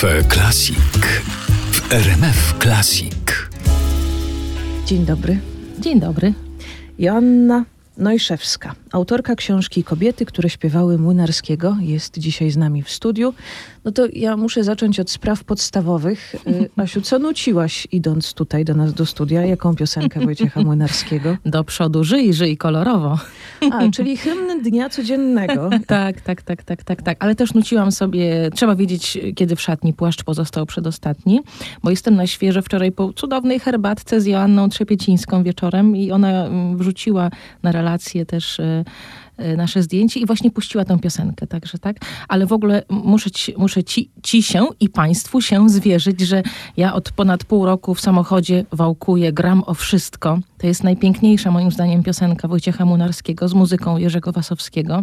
Cafe Classic w RMF Classic. Dzień dobry. Dzień dobry. Joanna Nojszewska, autorka książki Kobiety, które śpiewały Młynarskiego, jest dzisiaj z nami w studiu. No to ja muszę zacząć od spraw podstawowych. Y, Asiu, co nuciłaś idąc tutaj do nas do studia? Jaką piosenkę Wojciecha Młynarskiego? Do przodu żyj, żyj kolorowo. A, czyli hymn dnia codziennego. Tak, tak, tak, tak, tak, tak. Ale też nuciłam sobie, trzeba wiedzieć, kiedy w szatni płaszcz pozostał przedostatni, bo jestem na świeżo wczoraj po cudownej herbatce z Joanną Trzepiecińską wieczorem i ona mm, wrzuciła na relację też y, y, nasze zdjęcie i właśnie puściła tę piosenkę, także tak. Ale w ogóle muszę, ci, muszę ci, ci się i państwu się zwierzyć, że ja od ponad pół roku w samochodzie wałkuję, gram o wszystko. To jest najpiękniejsza moim zdaniem piosenka Wojciecha Munarskiego z muzyką Jerzego Wasowskiego,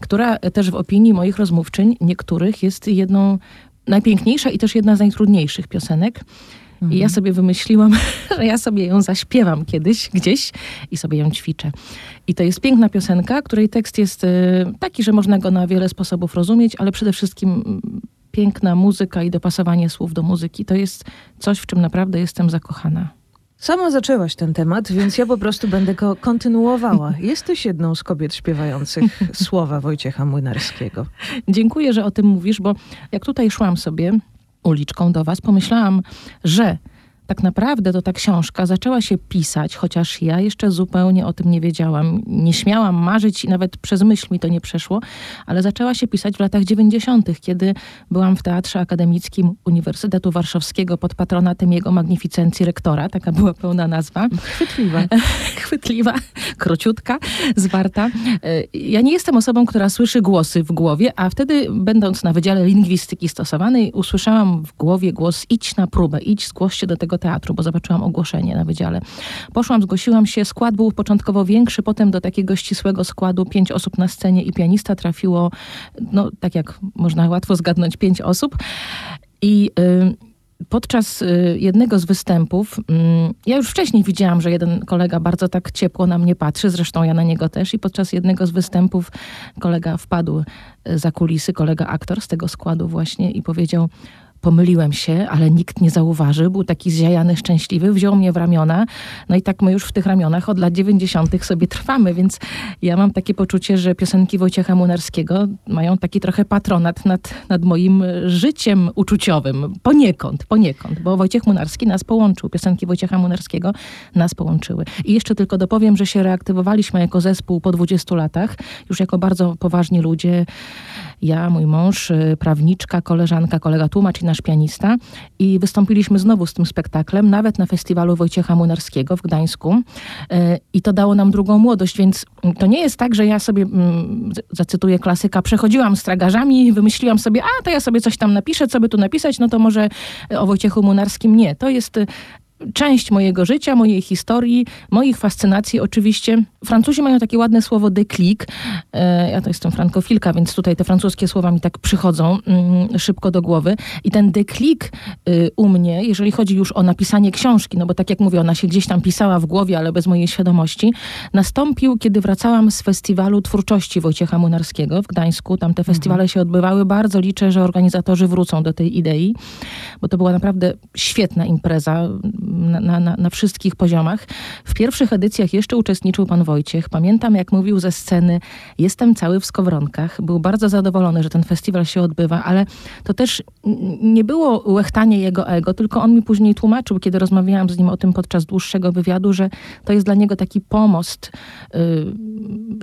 która też w opinii moich rozmówczyń niektórych jest jedną najpiękniejsza i też jedna z najtrudniejszych piosenek. I ja sobie wymyśliłam, że ja sobie ją zaśpiewam kiedyś, gdzieś i sobie ją ćwiczę. I to jest piękna piosenka, której tekst jest y, taki, że można go na wiele sposobów rozumieć, ale przede wszystkim mm, piękna muzyka i dopasowanie słów do muzyki. To jest coś, w czym naprawdę jestem zakochana. Sama zaczęłaś ten temat, więc ja po prostu będę go kontynuowała. Jesteś jedną z kobiet śpiewających słowa Wojciecha Młynarskiego. Dziękuję, że o tym mówisz, bo jak tutaj szłam sobie uliczką do was, pomyślałam, że tak naprawdę to ta książka zaczęła się pisać, chociaż ja jeszcze zupełnie o tym nie wiedziałam. Nie śmiałam marzyć i nawet przez myśl mi to nie przeszło, ale zaczęła się pisać w latach 90., kiedy byłam w Teatrze Akademickim Uniwersytetu Warszawskiego pod patronatem jego magnificencji rektora, taka była pełna nazwa. Chwytliwa. Chwytliwa, króciutka, zwarta. Ja nie jestem osobą, która słyszy głosy w głowie, a wtedy, będąc na Wydziale Lingwistyki Stosowanej, usłyszałam w głowie głos idź na próbę, idź, zgłoś się do tego teatru, bo zobaczyłam ogłoszenie na wydziale. Poszłam, zgłosiłam się, skład był początkowo większy, potem do takiego ścisłego składu pięć osób na scenie i pianista trafiło, no tak jak można łatwo zgadnąć, pięć osób. I... Y podczas y, jednego z występów, mm, ja już wcześniej widziałam, że jeden kolega bardzo tak ciepło na mnie patrzy, zresztą ja na niego też, i podczas jednego z występów kolega wpadł y, za kulisy, kolega aktor z tego składu właśnie i powiedział, pomyliłem się, ale nikt nie zauważył. Był taki zjajany, szczęśliwy, wziął mnie w ramiona. No i tak my już w tych ramionach od lat 90. sobie trwamy, więc ja mam takie poczucie, że piosenki Wojciecha Munarskiego mają taki trochę patronat nad, nad moim życiem uczuciowym. Poniekąd, poniekąd, bo Wojciech Munarski nas połączył. Piosenki Wojciecha Munarskiego nas połączyły. I jeszcze tylko dopowiem, że się reaktywowaliśmy jako zespół po 20 latach, już jako bardzo poważni ludzie. Ja, mój mąż, y, prawniczka, koleżanka, kolega tłumacz i nasz pianista. I wystąpiliśmy znowu z tym spektaklem, nawet na festiwalu Wojciecha Munarskiego w Gdańsku. Y, I to dało nam drugą młodość, więc to nie jest tak, że ja sobie, mm, zacytuję klasyka, przechodziłam z tragarzami, wymyśliłam sobie, a to ja sobie coś tam napiszę, co by tu napisać, no to może o Wojciechu Munarskim nie. To jest część mojego życia, mojej historii, moich fascynacji oczywiście. Francuzi mają takie ładne słowo deklik. Ja to jestem frankofilka, więc tutaj te francuskie słowa mi tak przychodzą mm, szybko do głowy. I ten deklik y, u mnie, jeżeli chodzi już o napisanie książki, no bo tak jak mówię, ona się gdzieś tam pisała w głowie, ale bez mojej świadomości, nastąpił, kiedy wracałam z festiwalu twórczości Wojciecha Munarskiego w Gdańsku. Tam te festiwale się odbywały. Bardzo liczę, że organizatorzy wrócą do tej idei, bo to była naprawdę świetna impreza na, na, na, wszystkich poziomach. W pierwszych edycjach jeszcze uczestniczył pan Wojciech. Pamiętam, jak mówił ze sceny, jestem cały w skowronkach. Był bardzo zadowolony, że ten festiwal się odbywa, ale to też nie było łechtanie jego ego, tylko on mi później tłumaczył, kiedy rozmawiałam z nim o tym podczas dłuższego wywiadu, że to jest dla niego taki pomost y,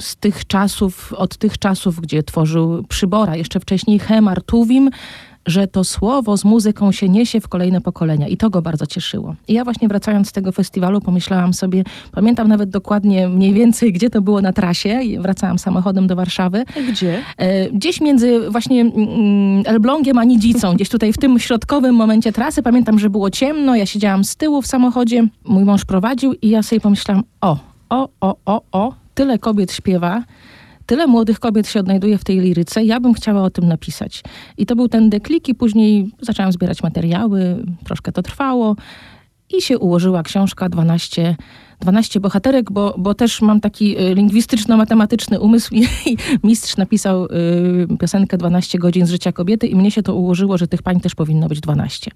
z tych czasów, od tych czasów, gdzie tworzył przybora, jeszcze wcześniej Hemar Tuwim, że to słowo z muzyką się niesie w kolejne pokolenia i to go bardzo cieszyło. I ja właśnie wracając z tego festiwalu pomyślałam sobie, pamiętam nawet dokładnie mniej więcej, gdzie to było na trasie. Wracałam samochodem do Warszawy. Gdzie? E, gdzieś między właśnie mm, Elblągiem a Nidzicą, gdzieś tutaj w tym środkowym momencie trasy. Pamiętam, że było ciemno, ja siedziałam z tyłu w samochodzie, mój mąż prowadził i ja sobie pomyślałam, o, o, o, o, o, tyle kobiet śpiewa, tyle młodych kobiet się odnajduje w tej liryce, ja bym chciała o tym napisać. I to był ten deklik i później zaczęłam zbierać materiały, troszkę to trwało. i się ułożyła książka 12 12 bohaterek, bo, bo też mam taki y, lingwistyczno-matematyczny umysł i, i mistrz napisał y, piosenkę 12 godzin z życia kobiety i mnie się to ułożyło, że tych pań też powinno być 12.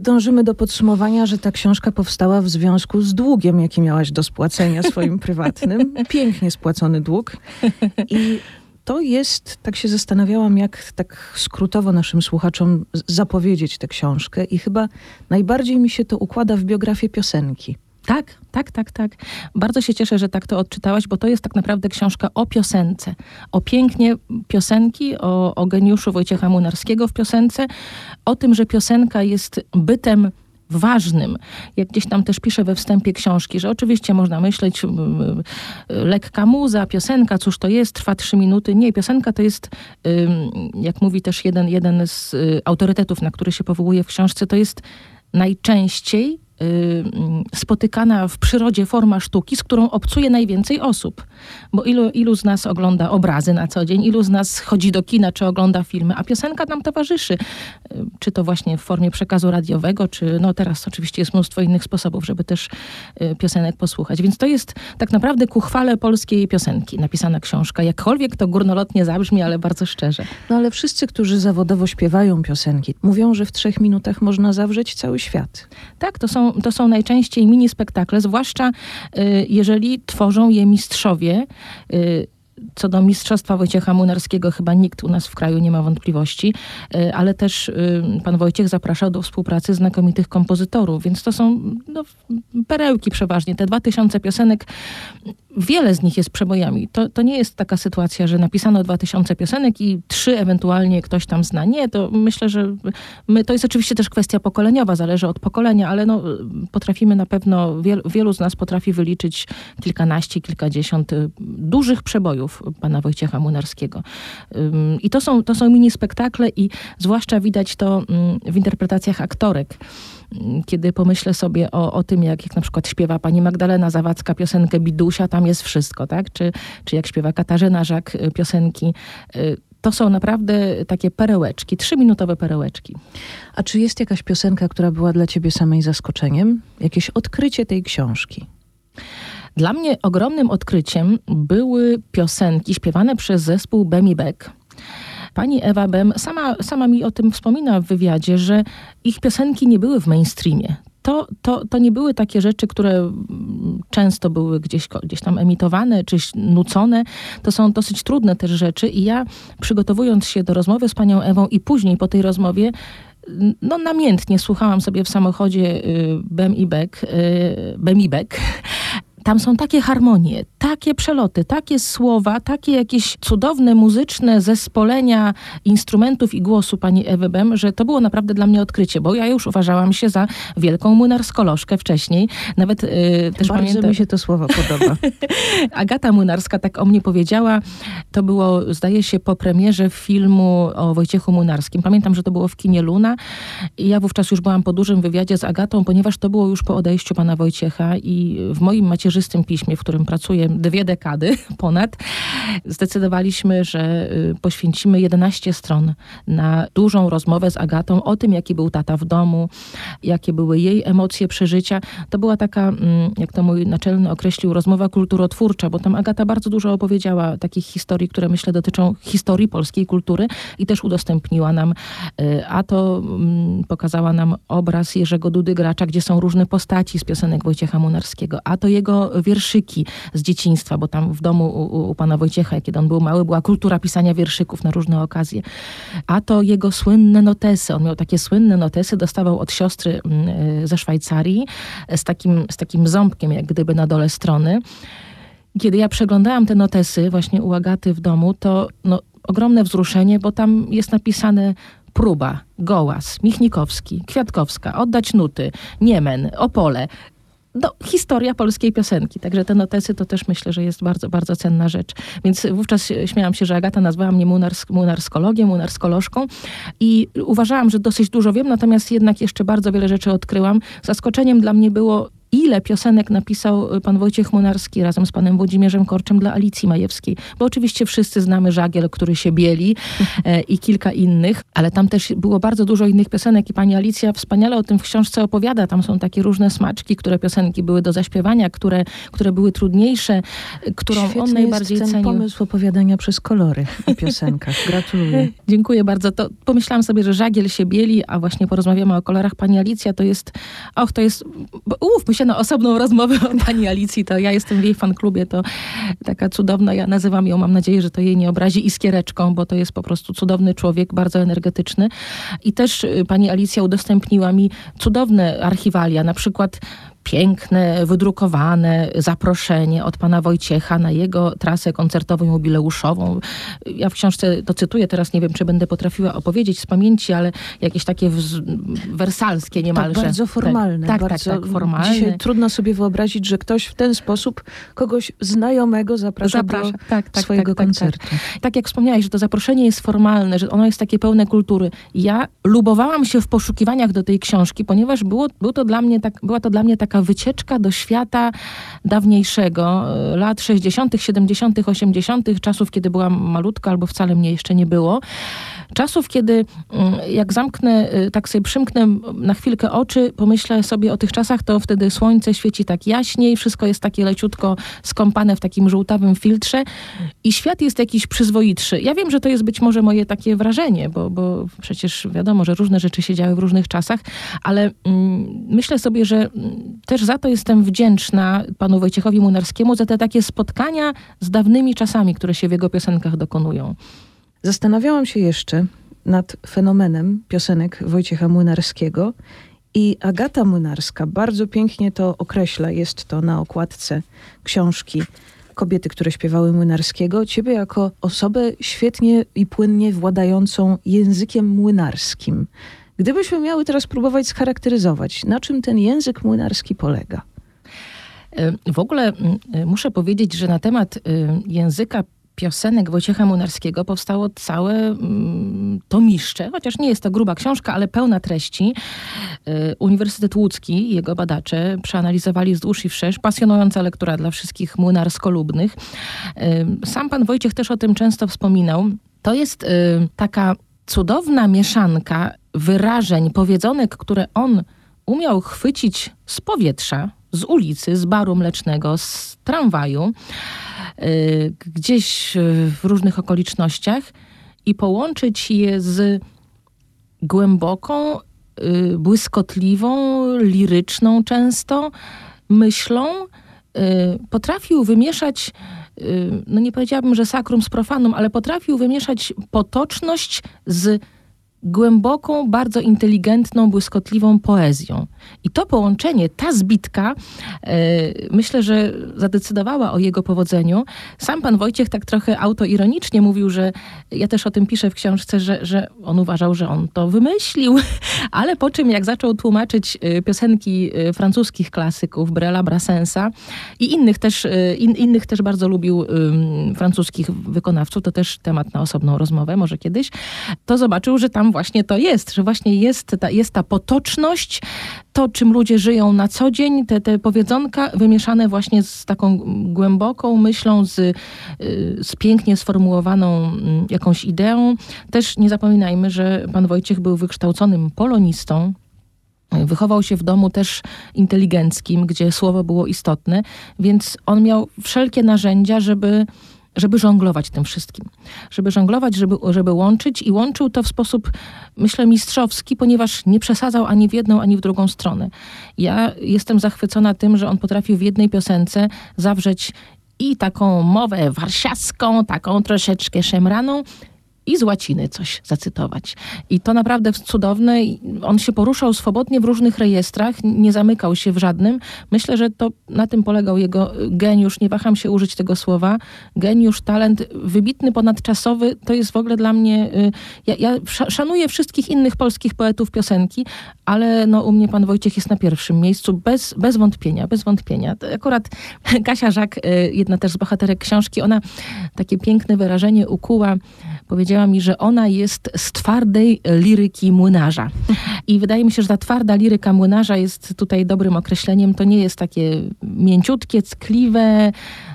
Dążymy do podsumowania, że ta książka powstała w związku z długiem, jaki miałaś do spłacenia swoim prywatnym. Pięknie spłacony dług. I to jest, tak się zastanawiałam, jak tak skrótowo naszym słuchaczom zapowiedzieć tę książkę i chyba najbardziej mi się to układa w biografię piosenki. Tak, tak, tak, tak. Bardzo się cieszę, że tak to odczytałaś, bo to jest tak naprawdę książka o piosence. O pięknie piosenki, o, o geniuszu Wojciecha Munarskiego w piosence, o tym, że piosenka jest bytem ważnym. Jak gdzieś tam też piszę we wstępie książki, że oczywiście można myśleć lekka muza, piosenka, cóż to jest, trwa trzy minuty. Nie, piosenka to jest, jak mówi też jeden, jeden z y, autorytetów, na który się powołuje w książce, to jest najczęściej spotykana w przyrodzie forma sztuki, z którą obcuje najwięcej osób. Bo ilu, ilu z nas ogląda obrazy na co dzień, ilu z nas chodzi do kina, czy ogląda filmy, a piosenka nam towarzyszy. Y, czy to właśnie w formie przekazu radiowego, czy no teraz oczywiście jest mnóstwo innych sposobów, żeby też y, piosenek posłuchać. Więc to jest tak naprawdę ku chwale polskiej piosenki napisana książka. Jakkolwiek to górnolotnie zabrzmi, ale bardzo szczerze. No ale wszyscy, którzy zawodowo śpiewają piosenki, mówią, że w trzech minutach można zawrzeć cały świat. Tak, to są to są najczęściej mini spektakle, zwłaszcza y, jeżeli tworzą je mistrzowie y, co do Mistrzostwa Wojciecha Munarskiego chyba nikt u nas w kraju nie ma wątpliwości, y, ale też pan Wojciech zapraszał do współpracy znakomitych kompozytorów, więc to są no, perełki przeważnie. Te dwa tysiące piosenek wiele z nich jest przebojami. To, to nie jest taka sytuacja, że napisano 2000 piosenek i trzy ewentualnie ktoś tam zna. Nie, to myślę, że my, to jest oczywiście też kwestia pokoleniowa, zależy od pokolenia, ale no, potrafimy na pewno, wiel, wielu z nas potrafi wyliczyć kilkanaście, kilkadziesiąt y, dużych przebojów pana Wojciecha Munarskiego. I to są, to są mini spektakle i zwłaszcza widać to w interpretacjach aktorek kiedy pomyślę sobie o, o tym, jak, jak na przykład śpiewa pani Magdalena Zawadzka piosenkę Bidusia, tam jest wszystko, tak? Czy, czy jak śpiewa Katarzyna Żak y, piosenki y, to są naprawdę takie perełeczki, trzyminutowe perełeczki. A czy jest jakaś piosenka, która była dla ciebie samej zaskoczeniem? Jakieś odkrycie tej książki? Dla mnie ogromnym odkryciem były piosenki śpiewane przez zespół Bemi Beck. Pani Ewa Bem sama, sama mi o tym wspomina w wywiadzie, że ich piosenki nie były w mainstreamie. To, to, to nie były takie rzeczy, które często były gdzieś, gdzieś tam emitowane czy nucone. To są dosyć trudne też rzeczy i ja przygotowując się do rozmowy z panią Ewą i później po tej rozmowie no namiętnie słuchałam sobie w samochodzie y, Bem i Beck, y, Bem i Beck tam są takie harmonie, takie przeloty, takie słowa, takie jakieś cudowne muzyczne zespolenia instrumentów i głosu pani Ewy Bem, że to było naprawdę dla mnie odkrycie, bo ja już uważałam się za wielką młynarską wcześniej. Nawet yy, też Bardzo pamiętam... mi się to słowo podoba. Agata Młynarska tak o mnie powiedziała. To było, zdaje się, po premierze filmu o Wojciechu Młynarskim. Pamiętam, że to było w kinie Luna i ja wówczas już byłam po dużym wywiadzie z Agatą, ponieważ to było już po odejściu pana Wojciecha i w moim macierzystym piśmie, w którym pracuję dwie dekady ponad, zdecydowaliśmy, że y, poświęcimy 11 stron na dużą rozmowę z Agatą o tym, jaki był tata w domu, jakie były jej emocje, przeżycia. To była taka, mm, jak to mój naczelny określił, rozmowa kulturotwórcza, bo tam Agata bardzo dużo opowiedziała takich historii, które myślę dotyczą historii polskiej kultury i też udostępniła nam, y, a to mm, pokazała nam obraz Jerzego Dudy Gracza, gdzie są różne postaci z piosenek Wojciecha Munarskiego, a to jego wierszyki z dzieciństwa, bo tam w domu u, u pana Wojciecha, kiedy on był mały, była kultura pisania wierszyków na różne okazje. A to jego słynne notesy. On miał takie słynne notesy, dostawał od siostry mm, e, ze Szwajcarii z takim, z takim ząbkiem, jak gdyby na dole strony. Kiedy ja przeglądałam te notesy właśnie u Agaty w domu, to no, ogromne wzruszenie, bo tam jest napisane próba, gołas, Michnikowski, Kwiatkowska, oddać nuty, Niemen, Opole no, historia polskiej piosenki. Także te notesy to też myślę, że jest bardzo, bardzo cenna rzecz. Więc wówczas śmiałam się, że Agata nazwała mnie munarsk, munarskologią, munarskolożką i uważałam, że dosyć dużo wiem, natomiast jednak jeszcze bardzo wiele rzeczy odkryłam. Zaskoczeniem dla mnie było ile piosenek napisał y, pan Wojciech Munarski razem z panem Włodzimierzem Korczem dla Alicji Majewskiej. Bo oczywiście wszyscy znamy Żagiel, który się bieli e, i kilka innych, ale tam też było bardzo dużo innych piosenek i pani Alicja wspaniale o tym w książce opowiada. Tam są takie różne smaczki, które piosenki były do zaśpiewania, które, które były trudniejsze, y, którą Świetny on najbardziej jest ten cenił. pomysł opowiadania przez kolory w piosenkach. Gratuluję. Dziękuję bardzo. To pomyślałam sobie, że żagiel się bieli, a właśnie porozmawiamy o kolorach pani Alicja. To jest, och, to jest, bo umówmy się na osobną rozmowę o pani Alicji. To ja jestem w jej fanklubie, to taka cudowna, ja nazywam ją, mam nadzieję, że to jej nie obrazi iskiereczką, bo to jest po prostu cudowny człowiek, bardzo energetyczny. I też y, pani Alicja udostępniła mi cudowne archiwalia, na przykład piękne, wydrukowane zaproszenie od pana Wojciecha na jego trasę koncertową jubileuszową. Ja w książce to cytuję, teraz nie wiem, czy będę potrafiła opowiedzieć z pamięci, ale jakieś takie wersalskie niemalże. Tak, bardzo formalne. Tak, tak, bardzo, tak, tak formalne. Dzisiaj trudno sobie wyobrazić, że ktoś w ten sposób kogoś znajomego zaprasza, Zaprasza, do tak, tak, swojego tak, tak, koncertu. tak jak wspomniałeś, że to zaproszenie jest formalne, że ono jest takie pełne kultury. Ja lubowałam się w poszukiwaniach do tej książki, ponieważ było, był to dla mnie tak, była to dla mnie taka wycieczka do świata dawniejszego, e, lat 60., 70., 80., czasów, kiedy byłam malutka albo wcale mnie jeszcze nie było. Czasów, kiedy mm, jak zamknę, y, tak sobie przymknę na chwilkę oczy, pomyślę sobie o tych czasach, to wtedy słońce świeci tak jaśniej, wszystko jest takie leciutko skąpane w takim żółtawym filtrze i świat jest jakiś przyzwoitszy. Ja wiem, że to jest być może moje takie wrażenie, bo, bo przecież wiadomo, że różne rzeczy się działy w różnych czasach, ale mm, myślę sobie, że mm, też za to jestem wdzięczna panu Wojciechowi Munarskiemu, za te takie spotkania z dawnymi czasami, które się w jego piosenkach dokonują. Zastanawiałam się jeszcze nad fenomenem piosenek Wojciecha Młynarskiego i Agata Młynarska bardzo pięknie to określa. Jest to na okładce książki Kobiety, które śpiewały Młynarskiego. Ciebie jako osobę świetnie i płynnie władającą językiem młynarskim. Gdybyśmy miały teraz próbować scharakteryzować, na czym ten język młynarski polega? W ogóle mm, muszę powiedzieć, że na temat y, języka piosenek Wojciecha Munarskiego powstało całe tomiszcze, chociaż nie jest to gruba książka, ale pełna treści. Uniwersytet Łódzki jego badacze przeanalizowali wzdłuż i wszerz. Pasjonująca lektura dla wszystkich młynarsko-lubnych. Sam pan Wojciech też o tym często wspominał. To jest taka cudowna mieszanka wyrażeń, powiedzonek, które on umiał chwycić z powietrza, z ulicy, z baru mlecznego, z tramwaju, y, gdzieś y, w różnych okolicznościach i połączyć je z głęboką, y, błyskotliwą, liryczną często myślą. Potrafił wymieszać, no nie powiedziałabym, że sakrum z profanum, ale potrafił wymieszać potoczność z głęboką, bardzo inteligentną, błyskotliwą poezją. I to połączenie, ta zbitka, e, myślę, że zadecydowała o jego powodzeniu. Sam pan Wojciech tak trochę autoironicznie mówił, że ja też o tym piszę w książce, że, że on uważał, że on to wymyślił, ale po czym jak zaczął tłumaczyć e, piosenki e, francuskich klasyków, Brela, Brassensa i innych też, in, innych też bardzo lubił ym, francuskich wykonawców, to też temat na osobną rozmowę, może kiedyś, to zobaczył, że tam właśnie to jest, że właśnie jest ta, jest ta potoczność, to czym ludzie żyją na co dzień, te, te powiedzonka wymieszane właśnie z taką głęboką myślą, z, y, z pięknie sformułowaną mm, jakąś ideą. Też nie zapominajmy, że pan Wojciech był wykształconym polonistą, Wychował się w domu też inteligenckim, gdzie słowo było istotne, więc on miał wszelkie narzędzia, żeby, żeby żonglować tym wszystkim. Żeby żonglować, żeby, żeby łączyć i łączył to w sposób, myślę, mistrzowski, ponieważ nie przesadzał ani w jedną, ani w drugą stronę. Ja jestem zachwycona tym, że on potrafił w jednej piosence zawrzeć i taką mowę warsiaską, taką troszeczkę szemraną, i z łaciny coś zacytować. I to naprawdę cudowne. On się poruszał swobodnie w różnych rejestrach, nie zamykał się w żadnym. Myślę, że to na tym polegał jego geniusz, nie waham się użyć tego słowa. Geniusz, talent wybitny, ponadczasowy, to jest w ogóle dla mnie... y, Ja, ja sza- szanuję wszystkich innych polskich poetów piosenki, ale no, u mnie pan Wojciech jest na pierwszym miejscu, bez, bez wątpienia, bez wątpienia. To Akurat Kasia Żak, y, jedna też z bohaterek książki, ona takie piękne wyrażenie ukuła, powiedziała mi, że ona jest z twardej liryki młynarza. I wydaje mi się, że ta twarda liryka młynarza jest tutaj dobrym określeniem. To nie jest takie mięciutkie, ckliwe,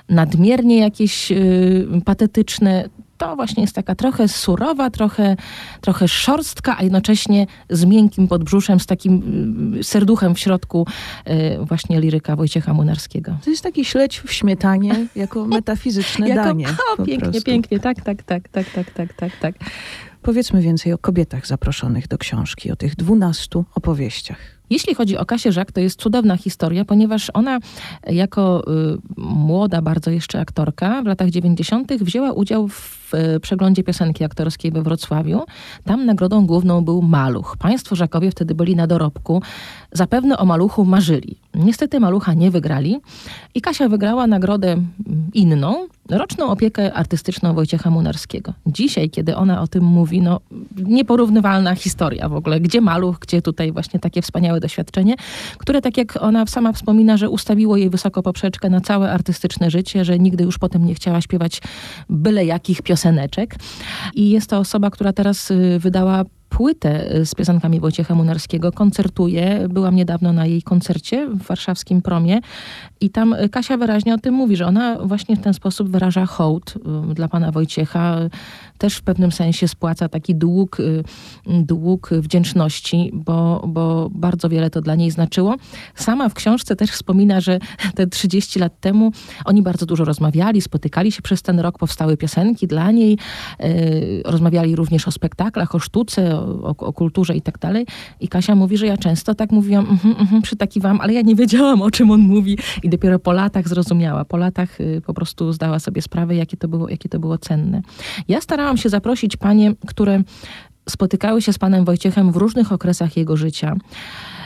nadmiernie jakieś y, patetyczne to właśnie jest taka trochę surowa, trochę, trochę szorstka, a jednocześnie z miękkim podbrzuszem, z takim y, serduchem w środku y, właśnie liryka Wojciecha Młynarskiego. To jest taki śledź w śmietanie jako metafizyczne jako, danie. O, pięknie, prostu. pięknie, tak, tak, tak, tak, tak, tak, tak, tak. Powiedzmy więcej o kobietach zaproszonych do książki, o tych dwunastu opowieściach. Jeśli chodzi o Kasię Żak, to jest cudowna historia, ponieważ ona jako y, młoda bardzo jeszcze aktorka w latach 90. wzięła udział w y, przeglądzie piosenki aktorskiej we Wrocławiu. Tam nagrodą główną był Maluch. Państwo Żakowie wtedy byli na dorobku. Zapewne o Maluchu marzyli. Niestety Malucha nie wygrali i Kasia wygrała nagrodę inną, roczną opiekę artystyczną Wojciecha Munarskiego. Dzisiaj, kiedy ona o tym mówi, no nieporównywalna historia w ogóle. Gdzie Maluch, gdzie tutaj właśnie takie wspaniałe doświadczenie, które tak jak ona sama wspomina, że ustawiło jej wysoko poprzeczkę na całe artystyczne życie, że nigdy już potem nie chciała śpiewać byle jakich pioseneczek. I jest to osoba, która teraz y, wydała płytę y, z piosenkami Wojciecha Munarskiego, koncertuje. Byłam niedawno na jej koncercie w warszawskim promie i tam y, Kasia wyraźnie o tym mówi, że ona właśnie w ten sposób wyraża hołd dla pana Wojciecha, też w pewnym sensie spłaca taki dług, y, dług wdzięczności, bo, bo bardzo wiele to dla niej znaczyło. Sama w książce też wspomina, że te 30 lat temu oni bardzo dużo rozmawiali, spotykali się przez ten rok, powstały piosenki dla niej, y, rozmawiali również o spektaklach, o sztuce, o, o kulturze i tak dalej. I Kasia mówi, że ja często tak mówiłam, mm -hmm, przytakiwałam, ale ja nie wiedziałam, o czym on mówi i dopiero po latach zrozumiała. Po latach y, po prostu zdała sobie sprawę, jakie to było, jakie to było cenne. Ja starałam starałam się zaprosić panie, które spotykały się z panem Wojciechem w różnych okresach jego życia.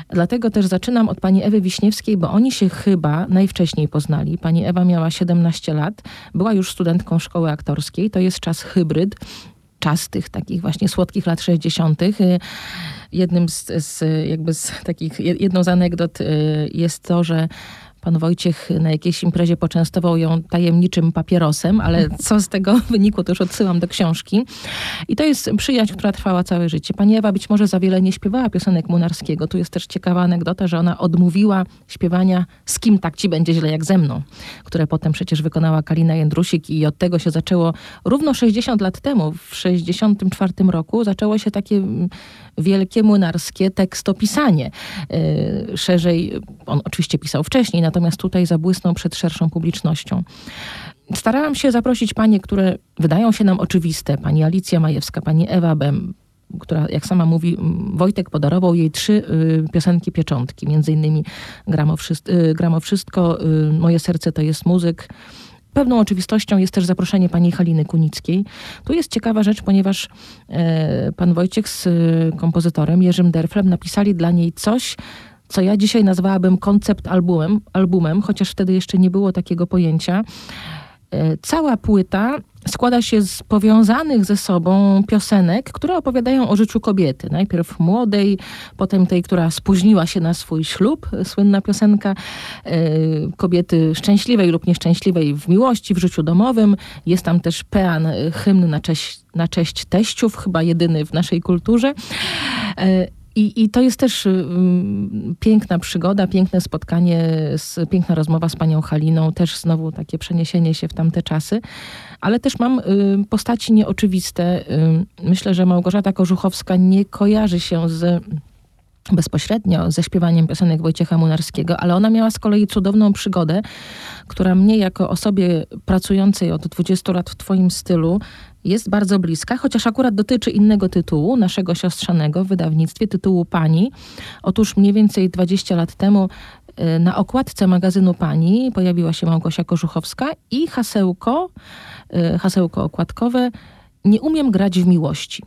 Dlatego też zaczynam od pani Ewy Wiśniewskiej, bo oni się chyba najwcześniej poznali. Pani Ewa miała 17 lat, była już studentką szkoły aktorskiej. To jest czas hybryd, czas tych takich właśnie słodkich lat 60. Jednym z, z jakby z takich, jedną z anegdot y, jest to, że Pan Wojciech na jakiejś imprezie poczęstował ją tajemniczym papierosem, ale co z tego wynikło, to już odsyłam do książki. I to jest przyjaźń, która trwała całe życie. Pani Ewa być może za wiele nie śpiewała piosenek Munarskiego. Tu jest też ciekawa anegdota, że ona odmówiła śpiewania z kim tak ci będzie źle jak ze mną, które potem przecież wykonała Kalina Jędrusik i od tego się zaczęło równo 60 lat temu, w 64 roku zaczęło się takie mm, wielkie młynarskie tekstopisanie. Yy, szerzej, on oczywiście pisał wcześniej, natomiast tutaj zabłysnął przed szerszą publicznością. Starałam się zaprosić panie, które wydają się nam oczywiste. Pani Alicja Majewska, pani Ewa Bem, która, jak sama mówi, Wojtek podarował jej trzy y, piosenki pieczątki, między innymi Gramo, wszystko, y, Gramo wszystko y, Moje serce to jest muzyk. Pewną oczywistością jest też zaproszenie pani Haliny Kunickiej. Tu jest ciekawa rzecz, ponieważ e, pan Wojciech z kompozytorem Jerzym Derflem napisali dla niej coś, co ja dzisiaj nazwałabym koncept albumem, albumem, chociaż wtedy jeszcze nie było takiego pojęcia. E, cała płyta składa się z powiązanych ze sobą piosenek, które opowiadają o życiu kobiety. Najpierw młodej, potem tej, która spóźniła się na swój ślub, słynna piosenka e, kobiety szczęśliwej lub nieszczęśliwej w miłości, w życiu domowym. Jest tam też pean, e, hymn na cześć, na cześć teściów, chyba jedyny w naszej kulturze. I, I to jest też y, piękna przygoda, piękne spotkanie, z, piękna rozmowa z panią Haliną, też znowu takie przeniesienie się w tamte czasy. Ale też mam y, postaci nieoczywiste. Y, myślę, że Małgorzata Korzuchowska nie kojarzy się z bezpośrednio ze śpiewaniem piosenek Wojciecha Munarskiego, ale ona miała z kolei cudowną przygodę, która mnie jako osobie pracującej od 20 lat w twoim stylu jest bardzo bliska, chociaż akurat dotyczy innego tytułu, naszego siostrzanego w wydawnictwie, tytułu Pani. Otóż mniej więcej 20 lat temu y, na okładce magazynu Pani pojawiła się Małgosia Korzuchowska i hasełko, y, hasełko okładkowe Nie umiem grać w miłości.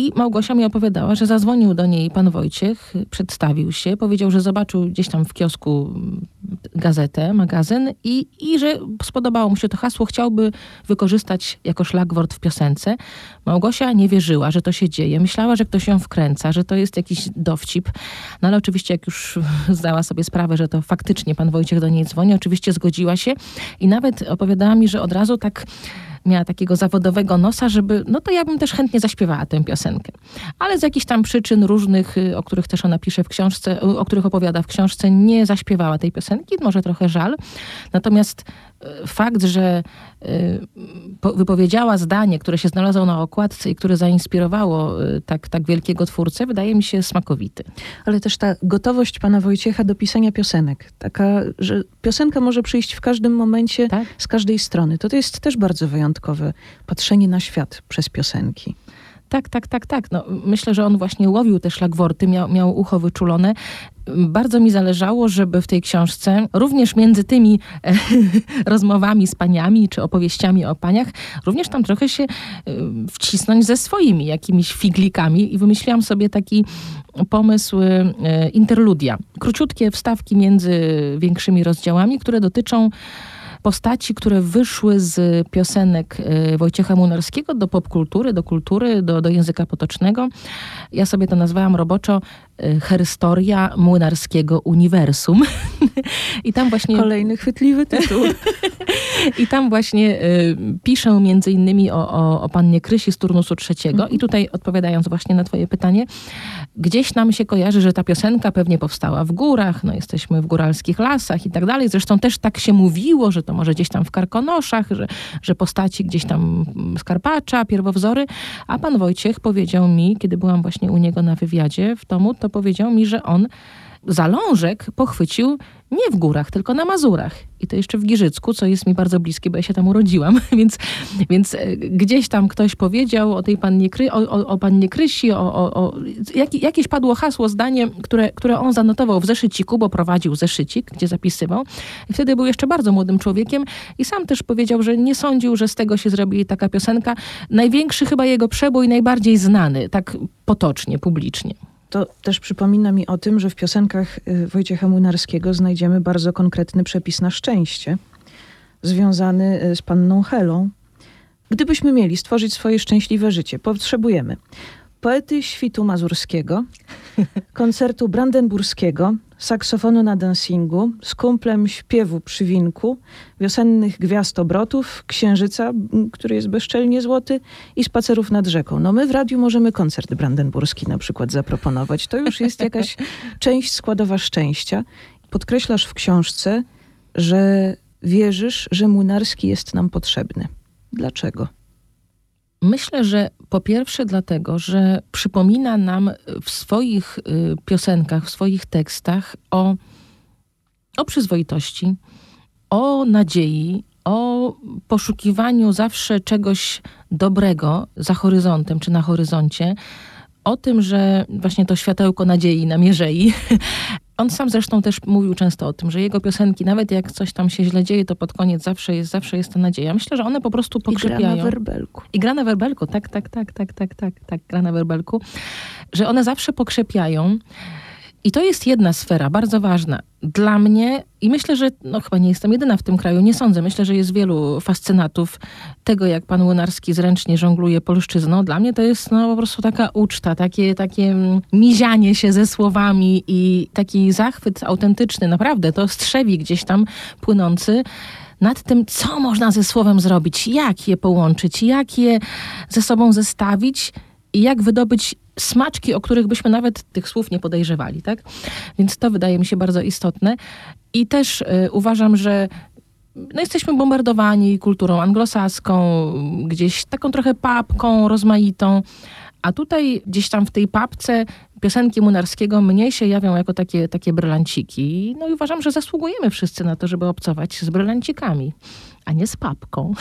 I Małgosia mi opowiadała, że zadzwonił do niej pan Wojciech, przedstawił się, powiedział, że zobaczył gdzieś tam w kiosku gazetę, magazyn i, i że spodobało mu się to hasło, chciałby wykorzystać jako szlagwort w piosence. Małgosia nie wierzyła, że to się dzieje. Myślała, że ktoś ją wkręca, że to jest jakiś dowcip. No ale oczywiście jak już zdała sobie sprawę, że to faktycznie pan Wojciech do niej dzwoni, oczywiście zgodziła się i nawet opowiadała mi, że od razu tak miała takiego zawodowego nosa, żeby, no to ja bym też chętnie zaśpiewała tę piosenkę. Ale z jakichś tam przyczyn różnych, y, o których też ona pisze w książce, o których opowiada w książce, nie zaśpiewała tej piosenki, może trochę żal. Natomiast y, fakt, że y, wypowiedziała zdanie, które się znalazło na okładce i które zainspirowało tak, tak wielkiego twórcę, wydaje mi się smakowity. Ale też ta gotowość pana Wojciecha do pisania piosenek, taka, że piosenka może przyjść w każdym momencie, tak? z każdej strony. To, to jest też bardzo wyjątkowe patrzenie na świat przez piosenki. Tak, tak, tak, tak. No, myślę, że on właśnie łowił te szlagworty, miał, miał ucho wyczulone. Bardzo mi zależało, żeby w tej książce, również między tymi e, rozmowami z paniami czy opowieściami o paniach, również tam trochę się e, wcisnąć ze swoimi jakimiś figlikami i wymyśliłam sobie taki pomysł e, interludia. Króciutkie wstawki między większymi rozdziałami, które dotyczą postaci, które wyszły z piosenek y, Wojciecha Munarskiego do popkultury, do kultury, do, do języka potocznego. Ja sobie to nazwałam roboczo Herstoria Młynarskiego Uniwersum. I tam właśnie... Kolejny chwytliwy tytuł. I tam właśnie y, piszę między innymi o, o, o pannie Krysi z turnusu trzeciego. I tutaj odpowiadając właśnie na twoje pytanie, gdzieś nam się kojarzy, że ta piosenka pewnie powstała w górach, no jesteśmy w góralskich lasach i tak dalej. Zresztą też tak się mówiło, że to może gdzieś tam w Karkonoszach, że, że postaci gdzieś tam z Karpacza, pierwowzory. A pan Wojciech powiedział mi, kiedy byłam właśnie u niego na wywiadzie w domu, to powiedział mi, że on zalążek pochwycił nie w górach, tylko na Mazurach. I to jeszcze w Giżycku, co jest mi bardzo bliskie, bo ja się tam urodziłam. więc, więc e, gdzieś tam ktoś powiedział o tej pannie, Kry, o, o, o pannie Krysi, o, o, o jak, jakieś padło hasło, zdanie, które, które on zanotował w zeszyciku, bo prowadził zeszycik, gdzie zapisywał. I wtedy był jeszcze bardzo młodym człowiekiem i sam też powiedział, że nie sądził, że z tego się zrobi taka piosenka. Największy chyba jego przebój, najbardziej znany, tak potocznie, publicznie to też przypomina mi o tym, że w piosenkach y, Wojciecha Młynarskiego znajdziemy bardzo konkretny przepis na szczęście, związany y, z panną Helą. Gdybyśmy mieli stworzyć swoje szczęśliwe życie, potrzebujemy poety świtu mazurskiego, koncertu brandenburskiego, saksofonu na dancingu, z kumplem śpiewu przy winku, wiosennych gwiazd obrotów, księżyca, który jest bezczelnie złoty i spacerów nad rzeką. No my w radiu możemy koncert brandenburski na przykład zaproponować. To już jest jakaś część składowa szczęścia. Podkreślasz w książce, że wierzysz, że Młynarski jest nam potrzebny. Dlaczego? Myślę, że po pierwsze dlatego, że przypomina nam w swoich y, piosenkach, w swoich tekstach o, o przyzwoitości, o nadziei, o poszukiwaniu zawsze czegoś dobrego za horyzontem czy na horyzoncie, o tym, że właśnie to światełko nadziei na mierzei On sam zresztą też mówił często o tym, że jego piosenki, nawet jak coś tam się źle dzieje, to pod koniec zawsze jest, zawsze jest ta nadzieja. Myślę, że one po prostu pokrzepiają. I gra na werbelku. I gra na werbelku, tak, tak, tak, tak, tak, tak, tak, gra na werbelku. Że one zawsze pokrzepiają. I to jest jedna sfera, bardzo ważna. Dla mnie, i myślę, że no, chyba nie jestem jedyna w tym kraju, nie sądzę. Myślę, że jest wielu fascynatów tego, jak pan Łynarski zręcznie żongluje polszczyzną. Dla mnie to jest no, po prostu taka uczta, takie, takie mizianie się ze słowami i taki zachwyt autentyczny, naprawdę. To strzewi gdzieś tam płynący nad tym, co można ze słowem zrobić, jak je połączyć, jak je ze sobą zestawić i jak wydobyć smaczki, o których byśmy nawet tych słów nie podejrzewali, tak? Więc to wydaje mi się bardzo istotne. I też y, uważam, że no jesteśmy bombardowani kulturą anglosaską, gdzieś taką trochę papką rozmaitą, a tutaj gdzieś tam w tej papce piosenki Munarskiego mnie się jawią jako takie, takie brylanciki. No i uważam, że zasługujemy wszyscy na to, żeby obcować z brylancikami, a nie z papką.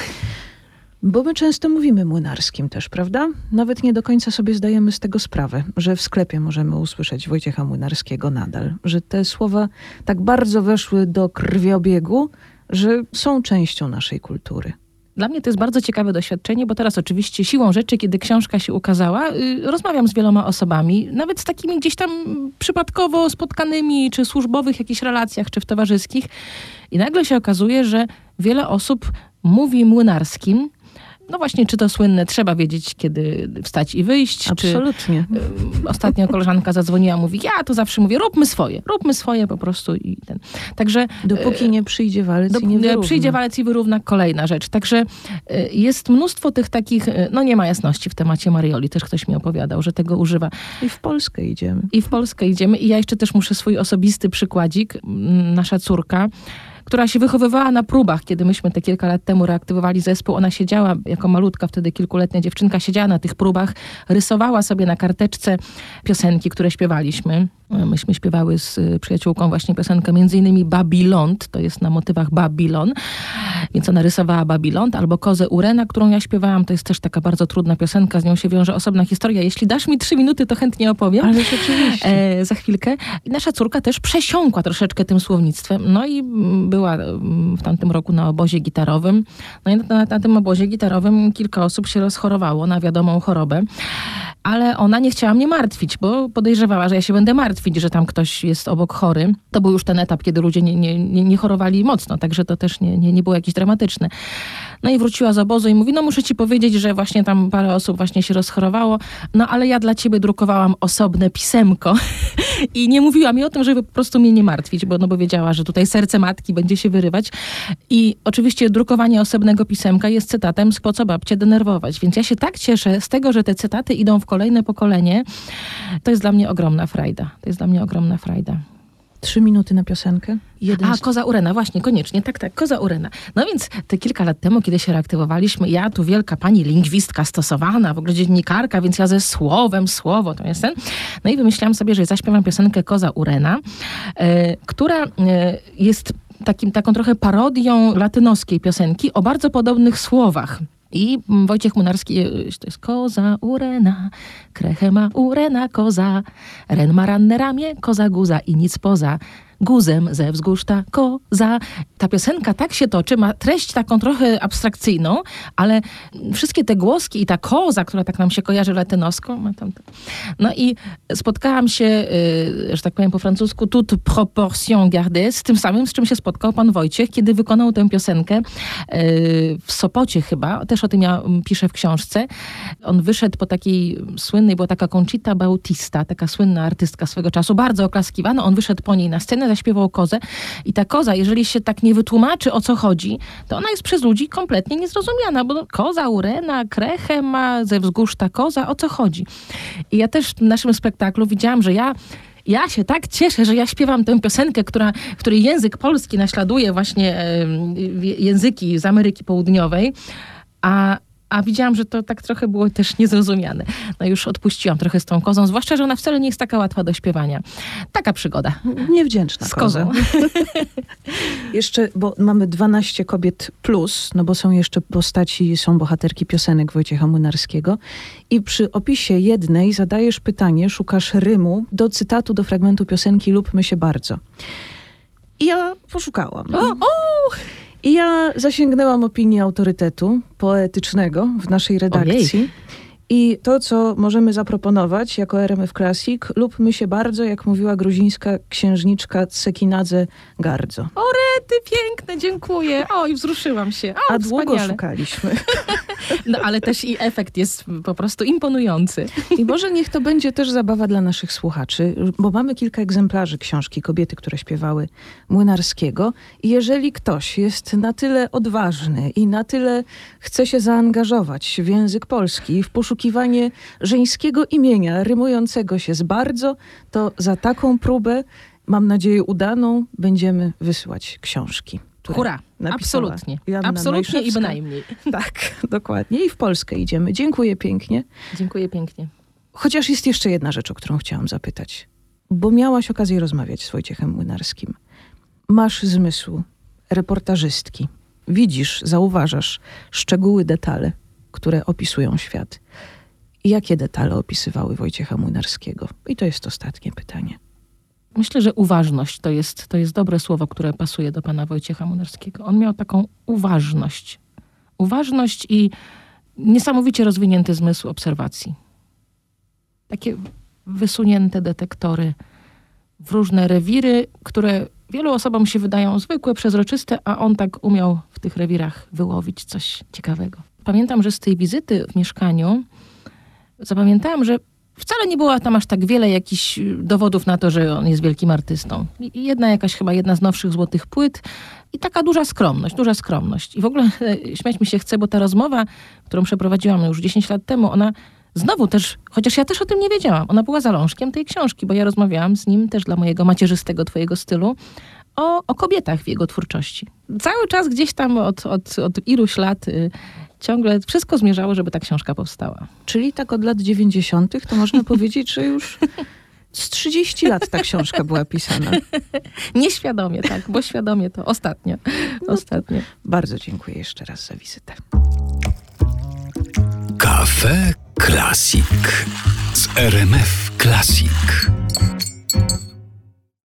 Bo my często mówimy młynarskim też, prawda? Nawet nie do końca sobie zdajemy z tego sprawę, że w sklepie możemy usłyszeć Wojciecha Młynarskiego nadal, że te słowa tak bardzo weszły do krwiobiegu, że są częścią naszej kultury. Dla mnie to jest bardzo ciekawe doświadczenie, bo teraz oczywiście siłą rzeczy, kiedy książka się ukazała, yy, rozmawiam z wieloma osobami, nawet z takimi gdzieś tam przypadkowo spotkanymi, czy służbowych jakichś relacjach, czy w towarzyskich. I nagle się okazuje, że wiele osób mówi młynarskim, no właśnie, czy to słynne, trzeba wiedzieć, kiedy wstać i wyjść. Absolutnie. Czy, ostatnio koleżanka zadzwoniła, mówi, ja to zawsze mówię, róbmy swoje, róbmy swoje po prostu i ten. Także... Dopóki nie przyjdzie walec do, i nie wyrówna. Przyjdzie walec i wyrówna, kolejna rzecz. Także jest mnóstwo tych takich, no nie ma jasności w temacie Marioli, też ktoś mi opowiadał, że tego używa. I w Polskę idziemy. I w Polskę idziemy i ja jeszcze też muszę swój osobisty przykładzik, nasza córka, która się wychowywała na próbach, kiedy myśmy te kilka lat temu reaktywowali zespół. Ona siedziała jako malutka, wtedy kilkuletnia dziewczynka, siedziała na tych próbach, rysowała sobie na karteczce piosenki, które śpiewaliśmy. Myśmy śpiewały z przyjaciółką właśnie piosenkę między innymi Babilont, to jest na motywach Babilon, więc ona rysowała Babilont, albo Kozę Urena, którą ja śpiewałam, to jest też taka bardzo trudna piosenka, z nią się wiąże osobna historia. Jeśli dasz mi trzy minuty, to chętnie opowiem. Ale rzeczywiście. E, za chwilkę. I nasza córka też przesiąkła troszeczkę tym słownictwem, no i była w tamtym roku na obozie gitarowym. No i na, na tym obozie gitarowym kilka osób się rozchorowało na wiadomą chorobę ale ona nie chciała mnie martwić, bo podejrzewała, że ja się będę martwić, że tam ktoś jest obok chory. To był już ten etap, kiedy ludzie nie, nie, nie, nie chorowali mocno, także to też nie, nie, nie było jakieś dramatyczne. No i wróciła z obozu i mówi, no muszę ci powiedzieć, że właśnie tam parę osób właśnie się rozchorowało, no ale ja dla ciebie drukowałam osobne pisemko i nie mówiła mi o tym, żeby po prostu mnie nie martwić, bo, no bo wiedziała, że tutaj serce matki będzie się wyrywać. I oczywiście drukowanie osobnego pisemka jest cytatem z po co babcie denerwować, więc ja się tak cieszę z tego, że te cytaty idą w kolejne pokolenie. To jest dla mnie ogromna frajda. To jest dla mnie ogromna frajda. Trzy minuty na piosenkę? Jeden A. Koza Urena, właśnie, koniecznie, tak, tak, Koza Urena. No więc te kilka lat temu, kiedy się reaktywowaliśmy, ja tu wielka pani lingwistka stosowana, w ogóle dziennikarka, więc ja ze słowem, słowo to jest ten. No i wymyślałam sobie, że zaśpiewam piosenkę Koza Urena, e, która e, jest takim, taką trochę parodią latynoskiej piosenki o bardzo podobnych słowach. I Wojciech Munarski, e, to jest koza urena, krechę ma urena koza, ren ma ranne ramię, koza guza i nic poza guzem ze wzgórz ta koza. Ta piosenka tak się toczy, ma treść taką trochę abstrakcyjną, ale wszystkie te głoski i ta koza, która tak nam się kojarzy latynosko, ma tam... No i spotkałam się, y, że tak powiem po francusku, toute proportion gardée, z tym samym, z czym się spotkał pan Wojciech, kiedy wykonał tę piosenkę y, w Sopocie chyba, też o tym ja mm, piszę w książce. On wyszedł po takiej słynnej, była taka Conchita Bautista, taka słynna artystka swego czasu, bardzo oklaskiwana, on wyszedł po niej na scenę, zaśpiewał kozę i ta koza, jeżeli się tak nie wytłumaczy o co chodzi, to ona jest przez ludzi kompletnie niezrozumiana, bo koza, urena, krechę ma, ze wzgórz ta koza, o co chodzi? I ja też w naszym spektaklu widziałam, że ja ja się tak cieszę, że ja śpiewam tę piosenkę, która, której język polski naśladuje właśnie języki z Ameryki Południowej, a, a widziałam, że to tak trochę było też niezrozumiane. No już odpuściłam trochę z tą kozą, zwłaszcza, że ona wcale nie jest taka łatwa do śpiewania. Taka przygoda. Niewdzięczna z kozą. jeszcze, bo mamy 12 kobiet plus, no bo są jeszcze postaci, są bohaterki piosenek Wojciecha Młynarskiego i przy opisie jednej zadajesz pytanie, szukasz rymu do cytatu, do fragmentu piosenki Lubmy się bardzo. I ja poszukałam. O, o! I ja zasięgnęłam opinii autorytetu poetycznego w naszej redakcji. Ojej. I to, co możemy zaproponować jako RMF Classic, lubmy się bardzo, jak mówiła gruzińska księżniczka Tsekinadze Gardzo. O rety, piękne, dziękuję. O, i wzruszyłam się. O, A długo wspaniale. szukaliśmy. No, ale też i efekt jest po prostu imponujący. I może niech to będzie też zabawa dla naszych słuchaczy, bo mamy kilka egzemplarzy książki Kobiety, które śpiewały Młynarskiego. I jeżeli ktoś jest na tyle odważny i na tyle chce się zaangażować w język polski, w poszukiwanie żeńskiego imienia rymującego się z bardzo, to za taką próbę, mam nadzieję udaną, będziemy wysyłać książki. Hurra, absolutnie. Joanna Absolutnie i Majszewska. bynajmniej. Tak, dokładnie. I w Polskę idziemy. Dziękuję pięknie. Dziękuję pięknie. Chociaż jest jeszcze jedna rzecz, o którą chciałam zapytać. Bo miałaś okazję rozmawiać z Wojciechem Młynarskim. Masz zmysł reportażystki. Widzisz, zauważasz szczegóły, detale, które opisują świat. I jakie detale opisywały Wojciecha Młynarskiego? I to jest ostatnie pytanie. Myślę, że uważność to jest, to jest dobre słowo, które pasuje do pana Wojciecha Munarskiego. On miał taką uważność. Uważność i niesamowicie rozwinięty zmysł obserwacji. Takie wysunięte detektory w różne rewiry, które wielu osobom się wydają zwykłe, przezroczyste, a on tak umiał w tych rewirach wyłowić coś ciekawego. Pamiętam, że z tej wizyty w mieszkaniu zapamiętałam, że wcale nie było tam aż tak wiele jakichś dowodów na to, że on jest wielkim artystą. Jedna jakaś chyba jedna z nowszych złotych płyt i taka duża skromność, duża skromność. I w ogóle e, śmiać mi się chce, bo ta rozmowa, którą przeprowadziłam już 10 lat temu, ona znowu też, chociaż ja też o tym nie wiedziałam, ona była zalążkiem tej książki, bo ja rozmawiałam z nim też dla mojego macierzystego twojego stylu o, o kobietach w jego twórczości. Cały czas gdzieś tam od, od, od iluś lat y, ciągle wszystko zmierzało, żeby ta książka powstała. Czyli tak od lat 90. to można powiedzieć, że już z 30 lat ta książka była pisana. Nieświadomie, tak, bo świadomie to ostatnio. No, ostatnio. Bardzo dziękuję jeszcze raz za wizytę. Kafe Klasik z RMF Klasik.